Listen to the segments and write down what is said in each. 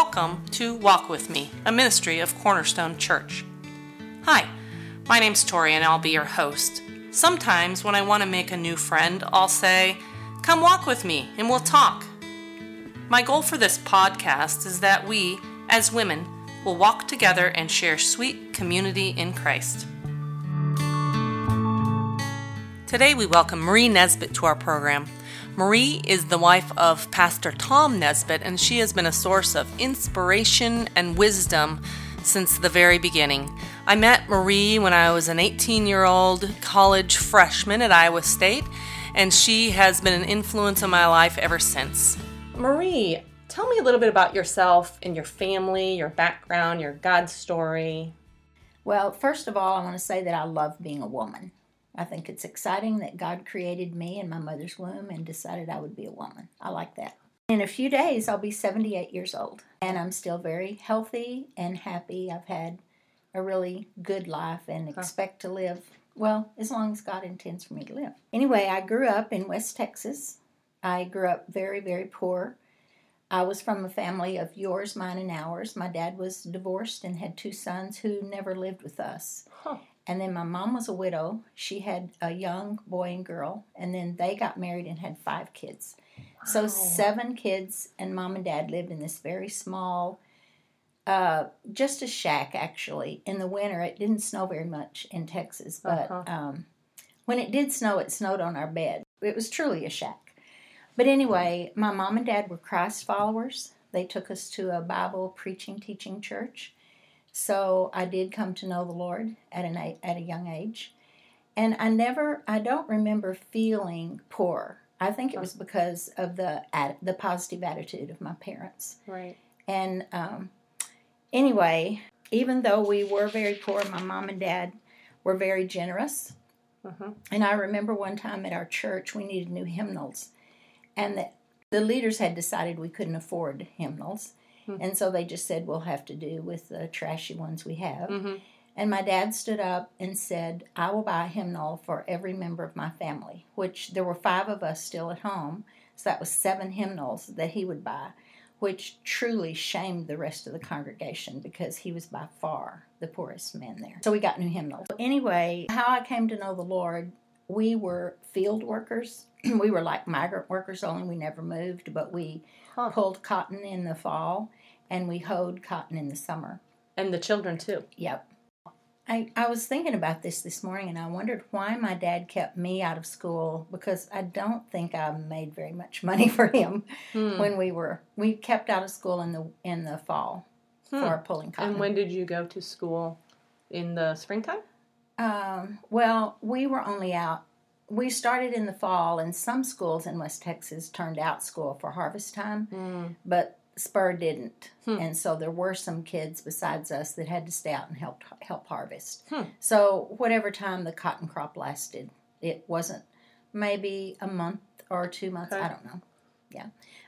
Welcome to Walk With Me, a ministry of Cornerstone Church. Hi, my name's Tori and I'll be your host. Sometimes when I want to make a new friend, I'll say, Come walk with me and we'll talk. My goal for this podcast is that we, as women, will walk together and share sweet community in Christ. Today we welcome Marie Nesbitt to our program. Marie is the wife of Pastor Tom Nesbitt, and she has been a source of inspiration and wisdom since the very beginning. I met Marie when I was an 18 year old college freshman at Iowa State, and she has been an influence in my life ever since. Marie, tell me a little bit about yourself and your family, your background, your God story. Well, first of all, I want to say that I love being a woman. I think it's exciting that God created me in my mother's womb and decided I would be a woman. I like that. In a few days, I'll be 78 years old, and I'm still very healthy and happy. I've had a really good life and expect to live, well, as long as God intends for me to live. Anyway, I grew up in West Texas. I grew up very, very poor. I was from a family of yours, mine, and ours. My dad was divorced and had two sons who never lived with us. Huh. And then my mom was a widow. She had a young boy and girl. And then they got married and had five kids. So seven kids and mom and dad lived in this very small, uh, just a shack actually. In the winter, it didn't snow very much in Texas, but Uh-huh. um, when it did snow, it snowed on our bed. It was truly a shack. But anyway, my mom and dad were Christ followers. They took us to a Bible preaching, teaching church. So I did come to know the Lord at an a- at a young age, and I never, I don't remember feeling poor. I think it was because of the at, the positive attitude of my parents. Right. And um, anyway, even though we were very poor, my mom and dad were very generous. Uh-huh. And I remember one time at our church, we needed new hymnals, and the, the leaders had decided we couldn't afford hymnals. And so they just said, we'll have to do with the trashy ones we have. Mm-hmm. And my dad stood up and said, I will buy a hymnal for every member of my family, which there were five of us still at home. So that was seven hymnals that he would buy, which truly shamed the rest of the congregation because he was by far the poorest man there. So we got new hymnals. Anyway, how I came to know the Lord, we were field workers. we were like migrant workers, only we never moved, but we Huh. pulled cotton in the fall and we hoed cotton in the summer. And the children too. Yep. I, I was thinking about this this morning and I wondered why my dad kept me out of school because I don't think I made very much money for him Hmm. when we were we kept out of school in the in the fall Hmm. for pulling cotton. And when did you go to school? In the springtime? Um, well, we were only out. We started in the fall, and some schools in West Texas turned out school for harvest time, Mm. but Spur didn't, Hmm. and so there were some kids besides us that had to stay out and help help harvest. Hmm. So whatever time the cotton crop lasted, it wasn't maybe a month or two months. Okay. I don't know. Yeah,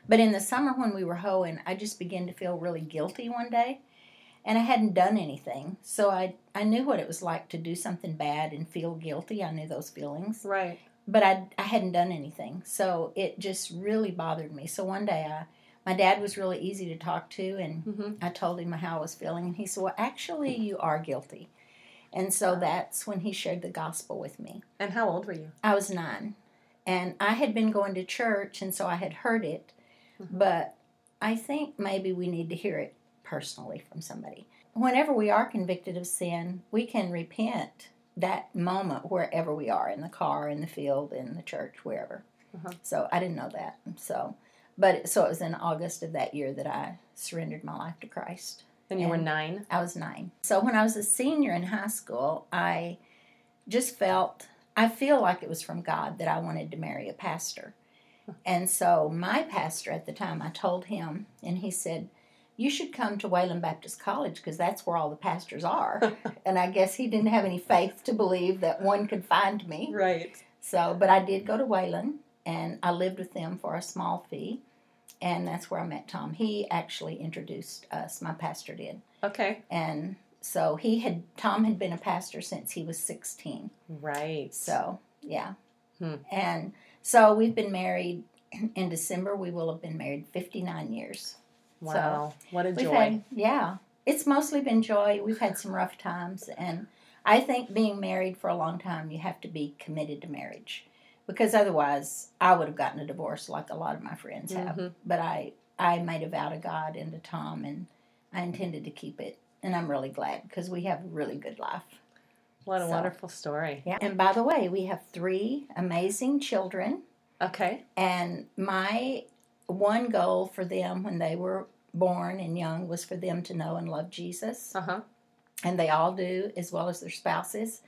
but in the summer when we were hoeing, I just began to feel really guilty one day and I hadn't done anything. So I I knew what it was like to do something bad and feel guilty. I knew those feelings, Right. but I I hadn't done anything. So it just really bothered me. So one day I my dad was really easy to talk to and Mm-hmm. I told him how I was feeling and he said, "Well, actually you are guilty." And so that's when he shared the gospel with me. And how old were you? I was 9 and I had been going to church and so I had heard it, Mhm. but I think maybe we need to hear it personally from somebody. Whenever we are convicted of sin, we can repent that moment wherever we are in the car, in the field, in the church, wherever. Uh-huh. So I didn't know that. So, but so it was in August of that year that I surrendered my life to Christ. And you were nine. I was nine. So when I was a senior in high school, I just felt, I feel like it was from God that I wanted to marry a pastor. And so my pastor at the time, I told him, and he said, You should come to Wayland Baptist College because that's where all the pastors are. and I guess he didn't have any faith to believe that one could find me. Right. So, but I did go to Wayland and I lived with them for a small fee. And that's where I met Tom. He actually introduced us, my pastor did Okay. and so he had Tom had been a pastor since he was 16. Right. So, yeah. Hmm. And so we've been married in December we will have been married 59 years. Wow, what a joy! had, yeah, it's mostly been joy. We've had some rough times, and I think being married for a long time, you have to be committed to marriage, because otherwise, I would have gotten a divorce like a lot of my friends have. Mhm. But I, I made a vow to God and to Tom, and I intended to keep it, and I'm really glad because we have a really good life. what a so- wonderful story. Yeah. And by the way, we have three amazing children. Okay, And my one goal for them when they were born and young was for them to know and love Jesus. uh huh. And they all do, as well as their spouses.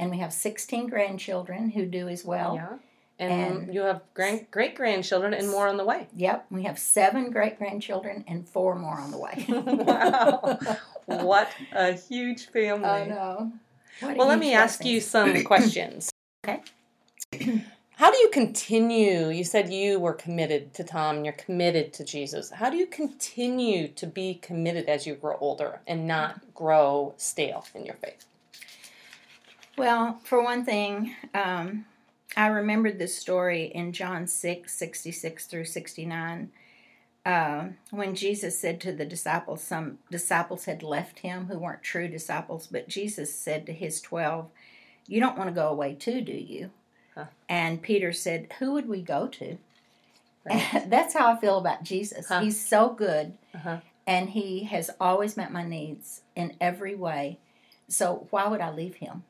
And we have 16 grandchildren who do as well. yeah, and, and- you have grand, great grandchildren and more on the way. Yep, we have seven great grandchildren and four more on the way. wow, what a huge family! I know. What Well, let me ask you some questions. Okay. How do you continue? You said you were committed to Tom and you're committed to Jesus. How do you continue to be committed as you grow older and not mm-hmm. grow stale in your faith? Well, for one thing, um, I remembered this story in John 6 66 through 69. Uh, when Jesus said to the disciples, some disciples had left him who weren't true disciples, but Jesus said to his 12, You don't want to go away too, do you? Huh. And Peter said, Who would we go to? Right. That's how I feel about Jesus. Huh. He's so good, Uh-huh. and he has always met my needs in every way. So why would I leave him?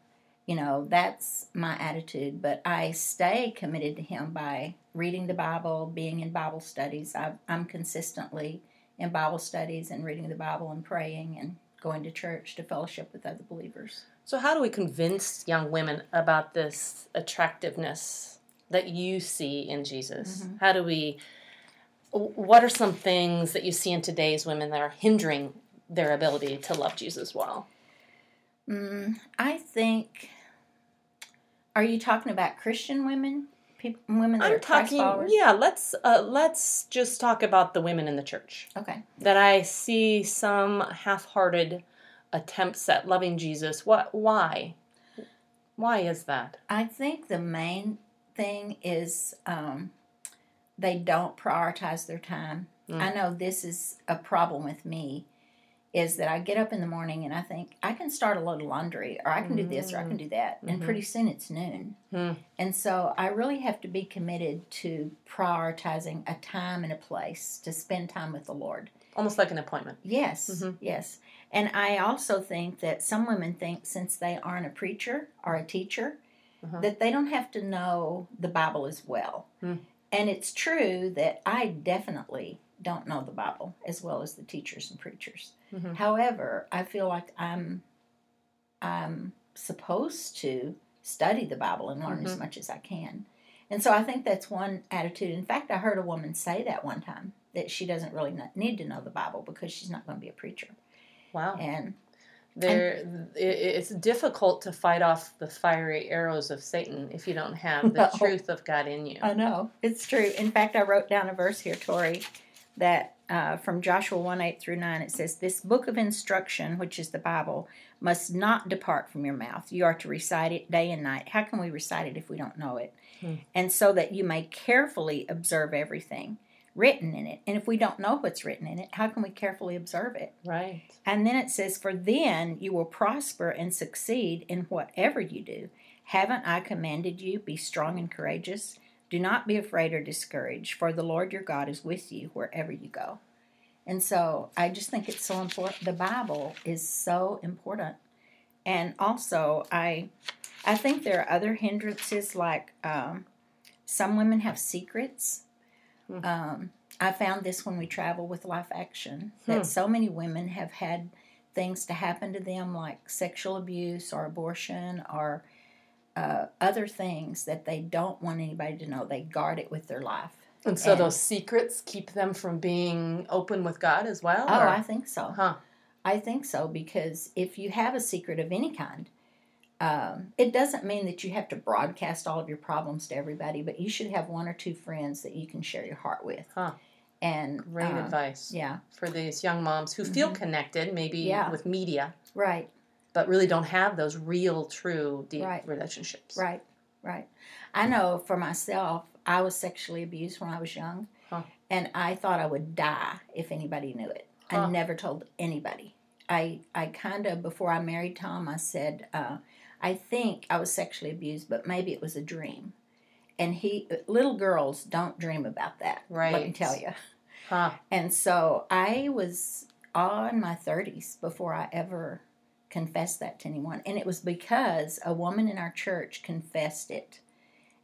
You know, that's my attitude. But I stay committed to him by reading the Bible, being in Bible studies. i I'm consistently in Bible studies and reading the Bible and praying and going to church to fellowship with other believers. So, how do we convince young women about this attractiveness that you see in Jesus? Mm-hmm. How do we, what are some things that you see in today's women that are hindering their ability to love Jesus well? Mm, I think. Are you talking about Christian women, people, women that I'm Christ talking, followers? yeah, let's, uh, let's just talk about the women in the church. Okay. that I see some half-hearted attempts at loving Jesus. What? Why? Why is that? I think the main thing is um, they don't prioritize their time. Mm. I know this is a problem with me. Is that I get up in the morning and I think I can start a load of laundry or I can do this or I can do that, and Mhm. pretty soon it's noon. Hmm. And so I really have to be committed to prioritizing a time and a place to spend time with the Lord. Almost like an appointment. Yes, Mhm. yes. And I also think that some women think since they aren't a preacher or a teacher, Uh-huh. that they don't have to know the Bible as well. Hmm. And it's true that I definitely don't know the Bible as well as the teachers and preachers. Mhm. However, I feel like I'm I'm supposed to study the Bible and learn as Mhm. much as I can. And so I think that's one attitude. In fact, I heard a woman say that one time that she doesn't really need to know the Bible because she's not going to be a preacher. Wow. And There, it's difficult to fight off the fiery arrows of Satan if you don't have the No. truth of God in you. I know it's true. In fact, I wrote down a verse here, Tori, that uh, from Joshua one eight through nine. It says, "This book of instruction, which is the Bible, must not depart from your mouth. You are to recite it day and night. How can we recite it if we don't know it? Hmm. And so that you may carefully observe everything written in it. And if we don't know what's written in it, how can we carefully observe it? Right. And then it says, For then you will prosper and succeed in whatever you do. Haven't I commanded you? Be strong and courageous. Do not be afraid or discouraged, for the Lord your God is with you wherever you go. And so I just think it's so important. The Bible is so important. And also, I, I think there are other hindrances like um, some women have secrets. Hmm. Um, I found this when we travel with Life Action that Hmm. so many women have had things to happen to them like sexual abuse or abortion or uh, other things that they don't want anybody to know. They guard it with their life. And so And- those secrets keep them from being open with God as well? Oh, or- I think so. Huh. I think so because if you have a secret of any kind, um, it doesn't mean that you have to broadcast all of your problems to everybody, but you should have one or two friends that you can share your heart with. Huh. And Great uh, advice Yeah, for these young moms who feel connected, maybe Yeah. with media, right. But really don't have those real, true, deep Right. relationships. Right, right. I know for myself, I was sexually abused when I was young, Huh. and I thought I would die if anybody knew it. Huh. I never told anybody. I I kind of before I married Tom, I said uh, I think I was sexually abused, but maybe it was a dream. And he little girls don't dream about that. Let me Right. tell you. Huh. And so I was all in my 30s before I ever confessed that to anyone. And it was because a woman in our church confessed it.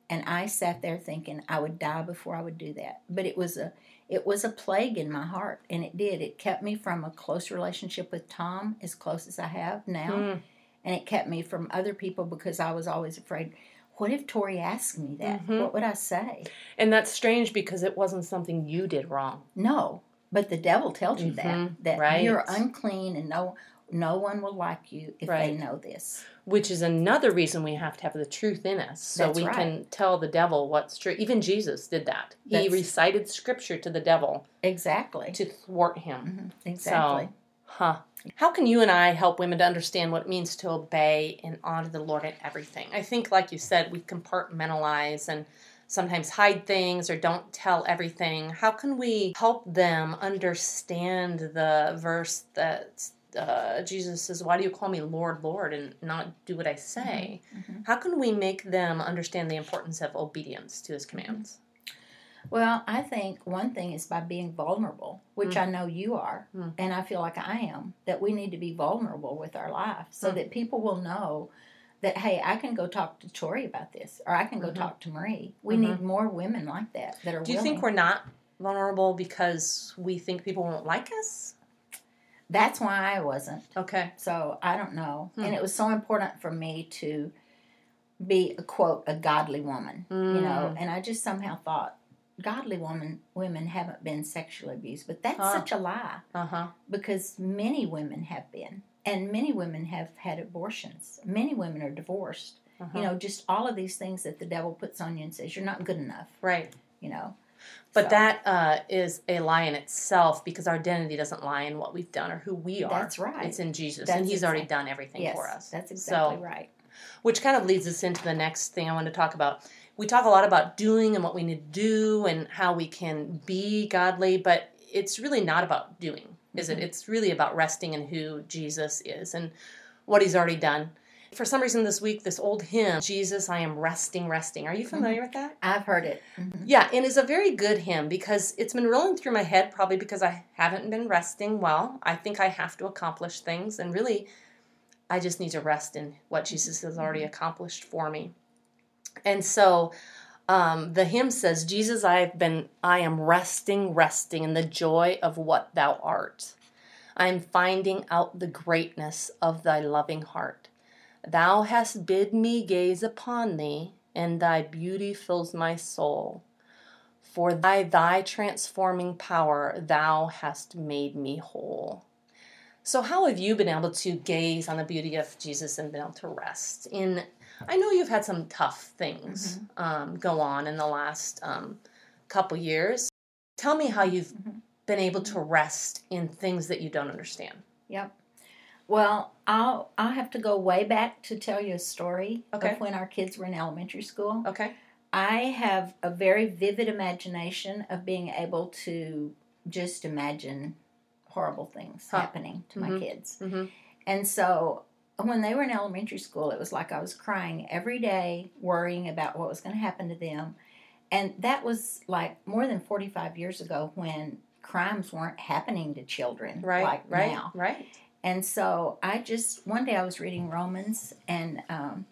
And I sat there thinking I would die before I would do that. But it was a it was a plague in my heart and it did. It kept me from a close relationship with Tom as close as I have now. Mm. And it kept me from other people because I was always afraid what if Tori asked me that? Mhm. What would I say? And that's strange because it wasn't something you did wrong. No, but the devil tells you that Mhm, that right. you're unclean and no no one will like you if Right. they know this. Which is another reason we have to have the truth in us so That's we right. can tell the devil what's true. Even Jesus did that. He recited scripture to the devil Exactly. to thwart him. Mhm, Exactly. So, huh. How can you and I help women to understand what it means to obey and honor the Lord in everything? I think, like you said, we compartmentalize and sometimes hide things or don't tell everything. How can we help them understand the verse that uh, Jesus says, Why do you call me Lord, Lord, and not do what I say? mhm. How can we make them understand the importance of obedience to his commands? Well, I think one thing is by being vulnerable, which Mm. I know you are, Mm. and I feel like I am, that we need to be vulnerable with our life so Mm. that people will know that, hey, I can go talk to Tori about this, or I can go Mhm. talk to Marie. We Mhm. need more women like that that are Do you willing. think we're not vulnerable because we think people won't like us? That's why I wasn't. Okay. So I don't know. Hmm. And it was so important for me to be a quote a godly woman, you know. Mm. And I just somehow thought godly woman women haven't been sexually abused, but that's Huh. such a lie Uh huh. because many women have been, and many women have had abortions. Many women are divorced. Uh-huh. You know, just all of these things that the devil puts on you and says you're not good enough. Right. You know. But So, that uh, is a lie in itself because our identity doesn't lie in what we've done or who we are. That's right. It's in Jesus, That's and He's already done everything yes, for us. that's exactly So- right. Which kind of leads us into the next thing I want to talk about. We talk a lot about doing and what we need to do and how we can be godly, but it's really not about doing, is Mhm. it? It's really about resting in who Jesus is and what He's already done. For some reason, this week, this old hymn, Jesus, I am resting, resting. Are you familiar with that? I've heard it. Mhm. Yeah, and it's a very good hymn because it's been rolling through my head probably because I haven't been resting well. I think I have to accomplish things, and really, I just need to rest in what Jesus has already accomplished for me. And so, um, the hymn says, "Jesus, I have been, I am resting, resting in the joy of what Thou art. I am finding out the greatness of Thy loving heart. Thou hast bid me gaze upon Thee, and Thy beauty fills my soul." For by thy transforming power, thou hast made me whole. So, how have you been able to gaze on the beauty of Jesus and been able to rest? In, I know you've had some tough things um, go on in the last um, couple years. Tell me how you've Mhm. been able to rest in things that you don't understand. Yep. Well, I'll I'll have to go way back to tell you a story Okay. of when our kids were in elementary school. Okay. I have a very vivid imagination of being able to just imagine horrible things Huh. happening to my Mhm. kids. Mhm. And so when they were in elementary school, it was like I was crying every day, worrying about what was going to happen to them. And that was like more than 45 years ago when crimes weren't happening to children Right. like right. now. Right. And so I just one day I was reading Romans and um,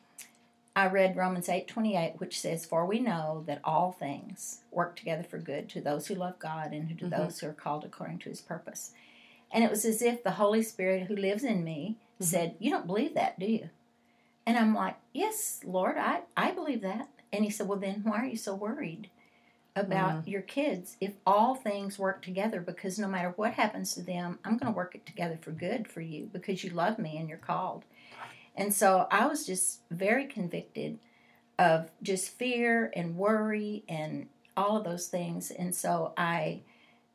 I read Romans eight twenty eight, which says, "For we know that all things work together for good to those who love God and to Mhm. those who are called according to His purpose." And it was as if the Holy Spirit who lives in me Mhm. said, "You don't believe that, do you?" And I'm like, "Yes, Lord, I I believe that." And He said, "Well, then why are you so worried?" About your kids, if all things work together, because no matter what happens to them, I'm going to work it together for good for you because you love me and you're called. And so I was just very convicted of just fear and worry and all of those things. And so I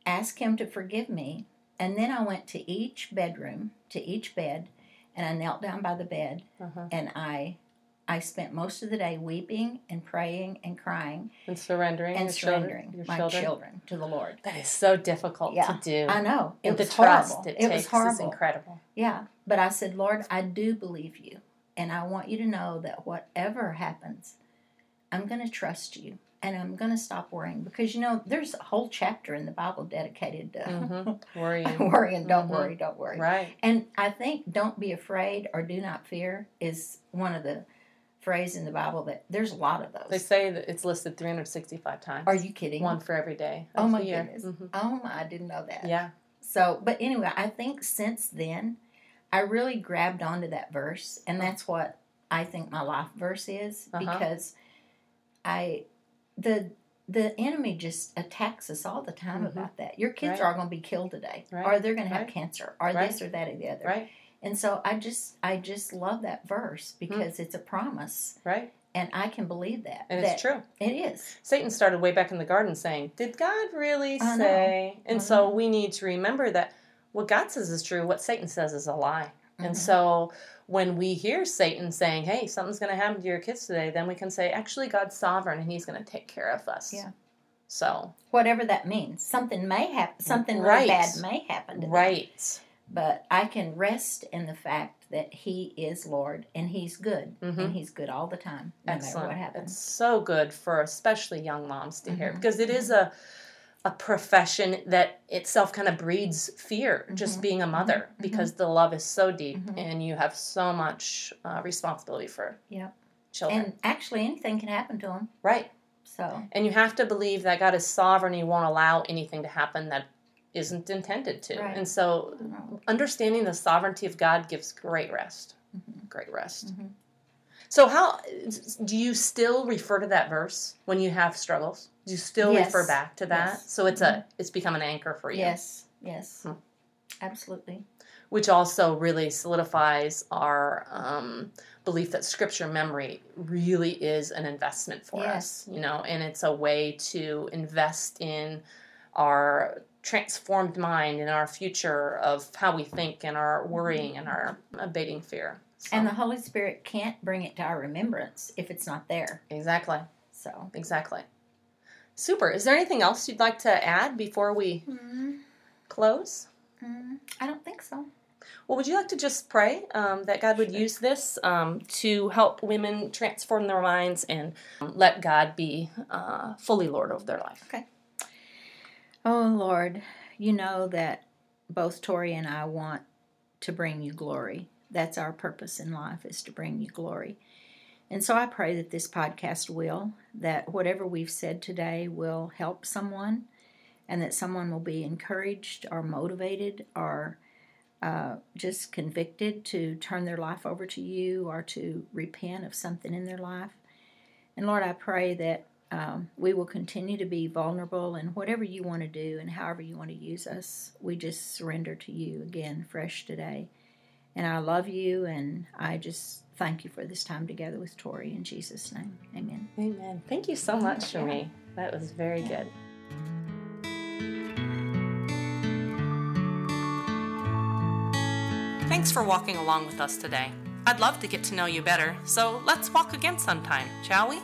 asked him to forgive me. And then I went to each bedroom, to each bed, and I knelt down by the bed Uh-huh. and I I spent most of the day weeping and praying and crying and surrendering and your surrendering children, your my children. children. to the Lord. That is so difficult Yeah, to do. I know. It and was the trust horrible. it, it takes was horrible. is incredible. Yeah, but I said, Lord, I do believe you, and I want you to know that whatever happens, I'm going to trust you, and I'm going to stop worrying because you know there's a whole chapter in the Bible dedicated to Mm-hmm. Worrying. worrying. Don't Mhm. worry, don't worry. Right. And I think "don't be afraid" or "do not fear" is one of the phrases in the Bible that there's a lot of those. They say that it's listed 365 times. Are you kidding? One for every day. Oh my goodness. Mhm. Oh my, I didn't know that. Yeah. So, but anyway, I think since then, I really grabbed onto that verse, and that's what I think my life verse is Uh-huh. because I, the the enemy just attacks us all the time Mhm. about that. Your kids Right. are going to be killed today, Right. or they're going to have Right. cancer, or this or that or the other. Right. And so I just I just love that verse Hmm. because it's a promise, Right. and I can believe that. And that it's true. It is. Satan started way back in the garden saying, Did God really I know. say? And I so know. we need to remember that what God says is true, what Satan says is a lie. And Mhm. so when we hear Satan saying, Hey, something's going to happen to your kids today, then we can say, Actually, God's sovereign and he's going to take care of us. Yeah. So, Whatever that means, something may happen. Something really Right. bad may happen to them. But I can rest in the fact that He is Lord and He's good, Mhm. and He's good all the time, no matter Excellent. what It's happens. so good for especially young moms to hear Mhm. because it is a a profession that itself kind of breeds fear just Mhm. being a mother Mhm. because the love is so deep Mhm. and you have so much uh, responsibility for Yep. children And actually, anything can happen to them. right So and you have to believe that god is sovereign he won't allow anything to happen that isn't intended to Right. and so I don't know. understanding the sovereignty of god gives great rest Mhm. great rest Mhm. so how do you still refer to that verse when you have struggles do you still Yes. refer back to that Yes. so it's a it's become an anchor for you yes, yes, Hmm. absolutely. which also really solidifies our um, belief that scripture memory really is an investment for Yes. us you know and it's a way to invest in our transformed mind and our future of how we think and our worrying and our abating fear. So- And the Holy Spirit can't bring it to our remembrance if it's not there. exactly. So. exactly. Super. Is there anything else you'd like to add before we Mm, close? Mm, I don't think so. Well, would you like to just pray um, that God would use this um, to help women transform their minds and um, let God be uh, fully Lord of their life? Oh Lord, you know that both Tori and I want to bring you glory. That's our purpose in life is to bring you glory. And so I pray that this podcast will, that whatever we've said today will help someone and that someone will be encouraged or motivated or uh, just convicted to turn their life over to you or to repent of something in their life. And Lord, I pray that um, we will continue to be vulnerable and whatever you want to do and however you want to use us, we just surrender to you again, fresh today. And I love you and I just thank you for this time together with Tori in Jesus' name. Amen. Amen. Thank you so much, Yeah. Shamee. That was very Yeah. good. Thanks for walking along with us today. I'd love to get to know you better, so let's walk again sometime, shall we?